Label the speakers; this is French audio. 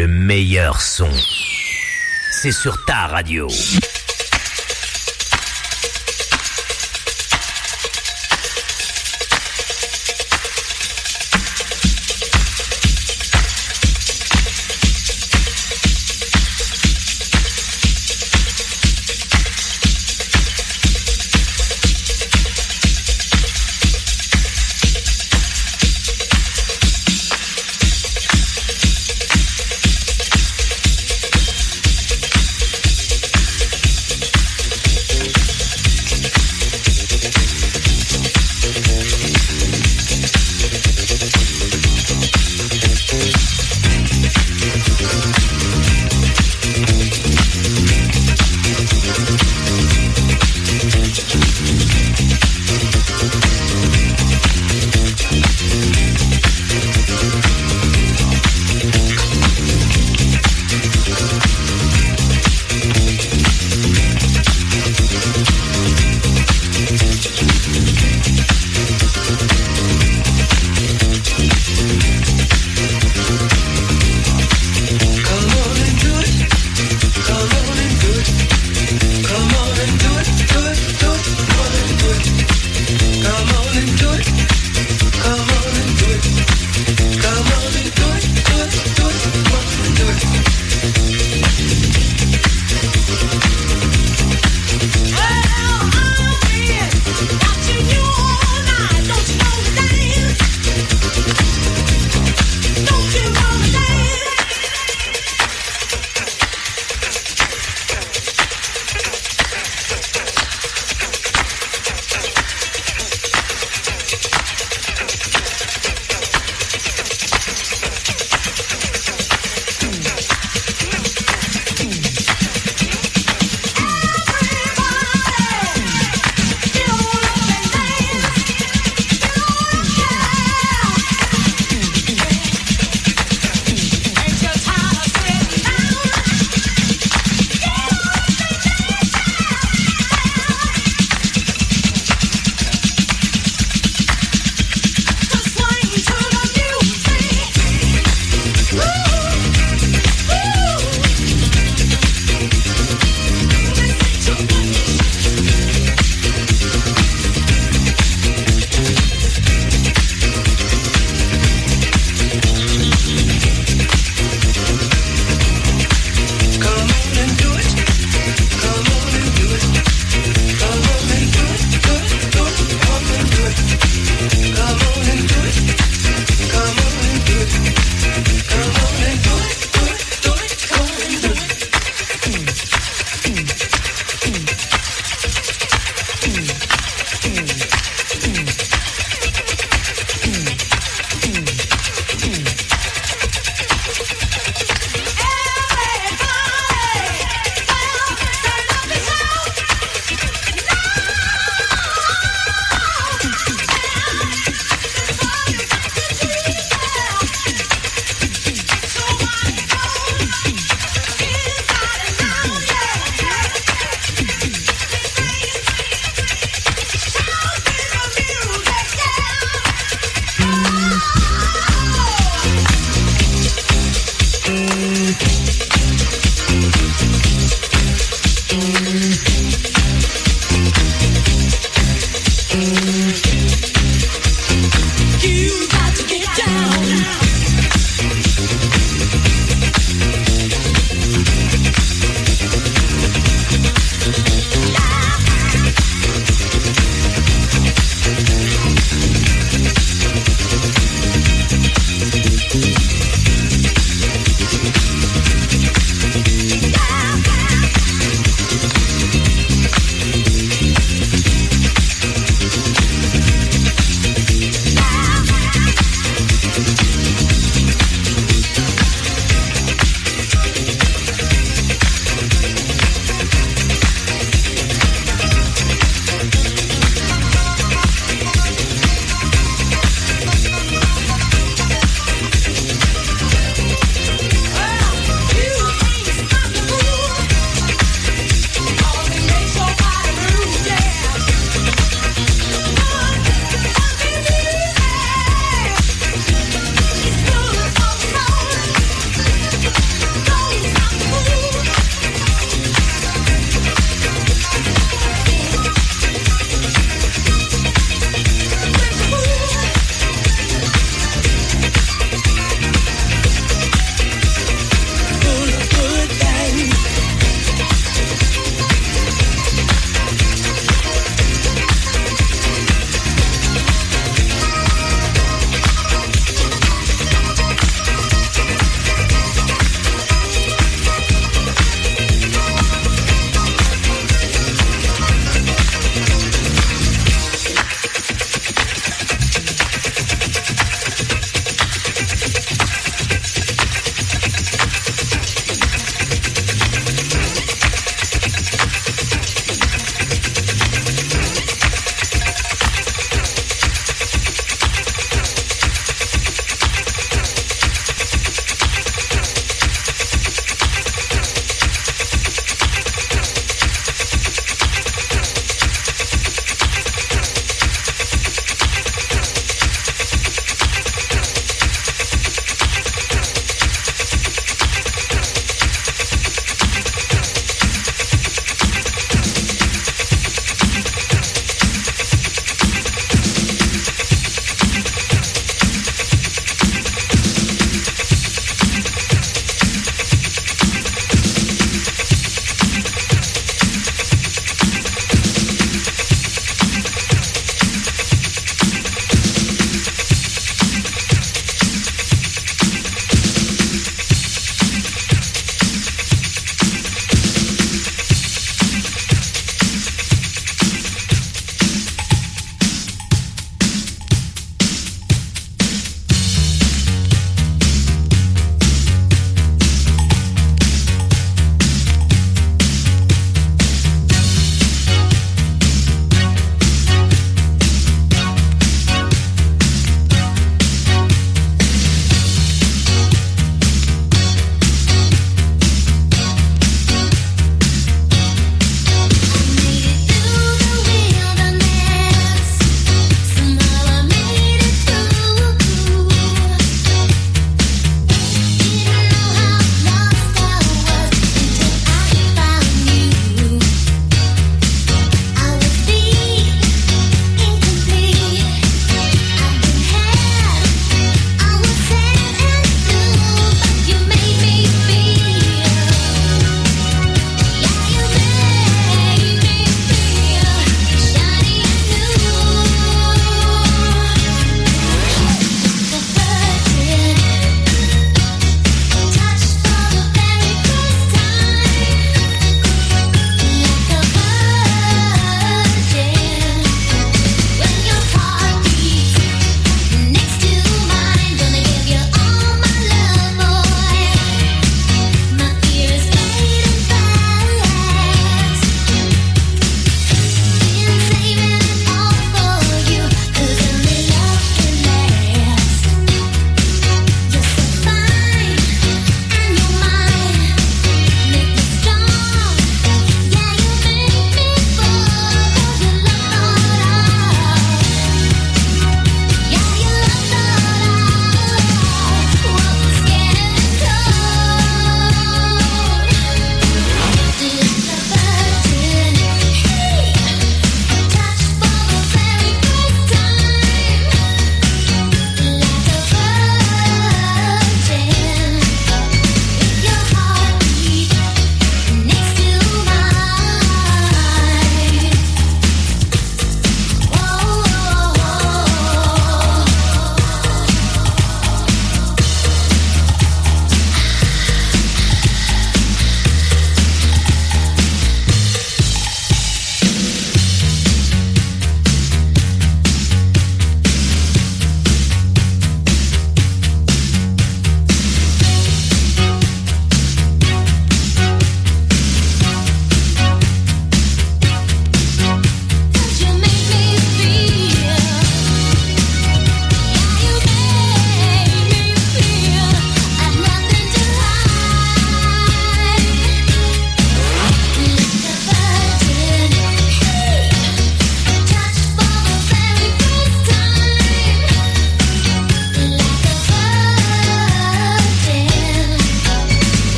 Speaker 1: Le meilleur son. C'est sur ta radio.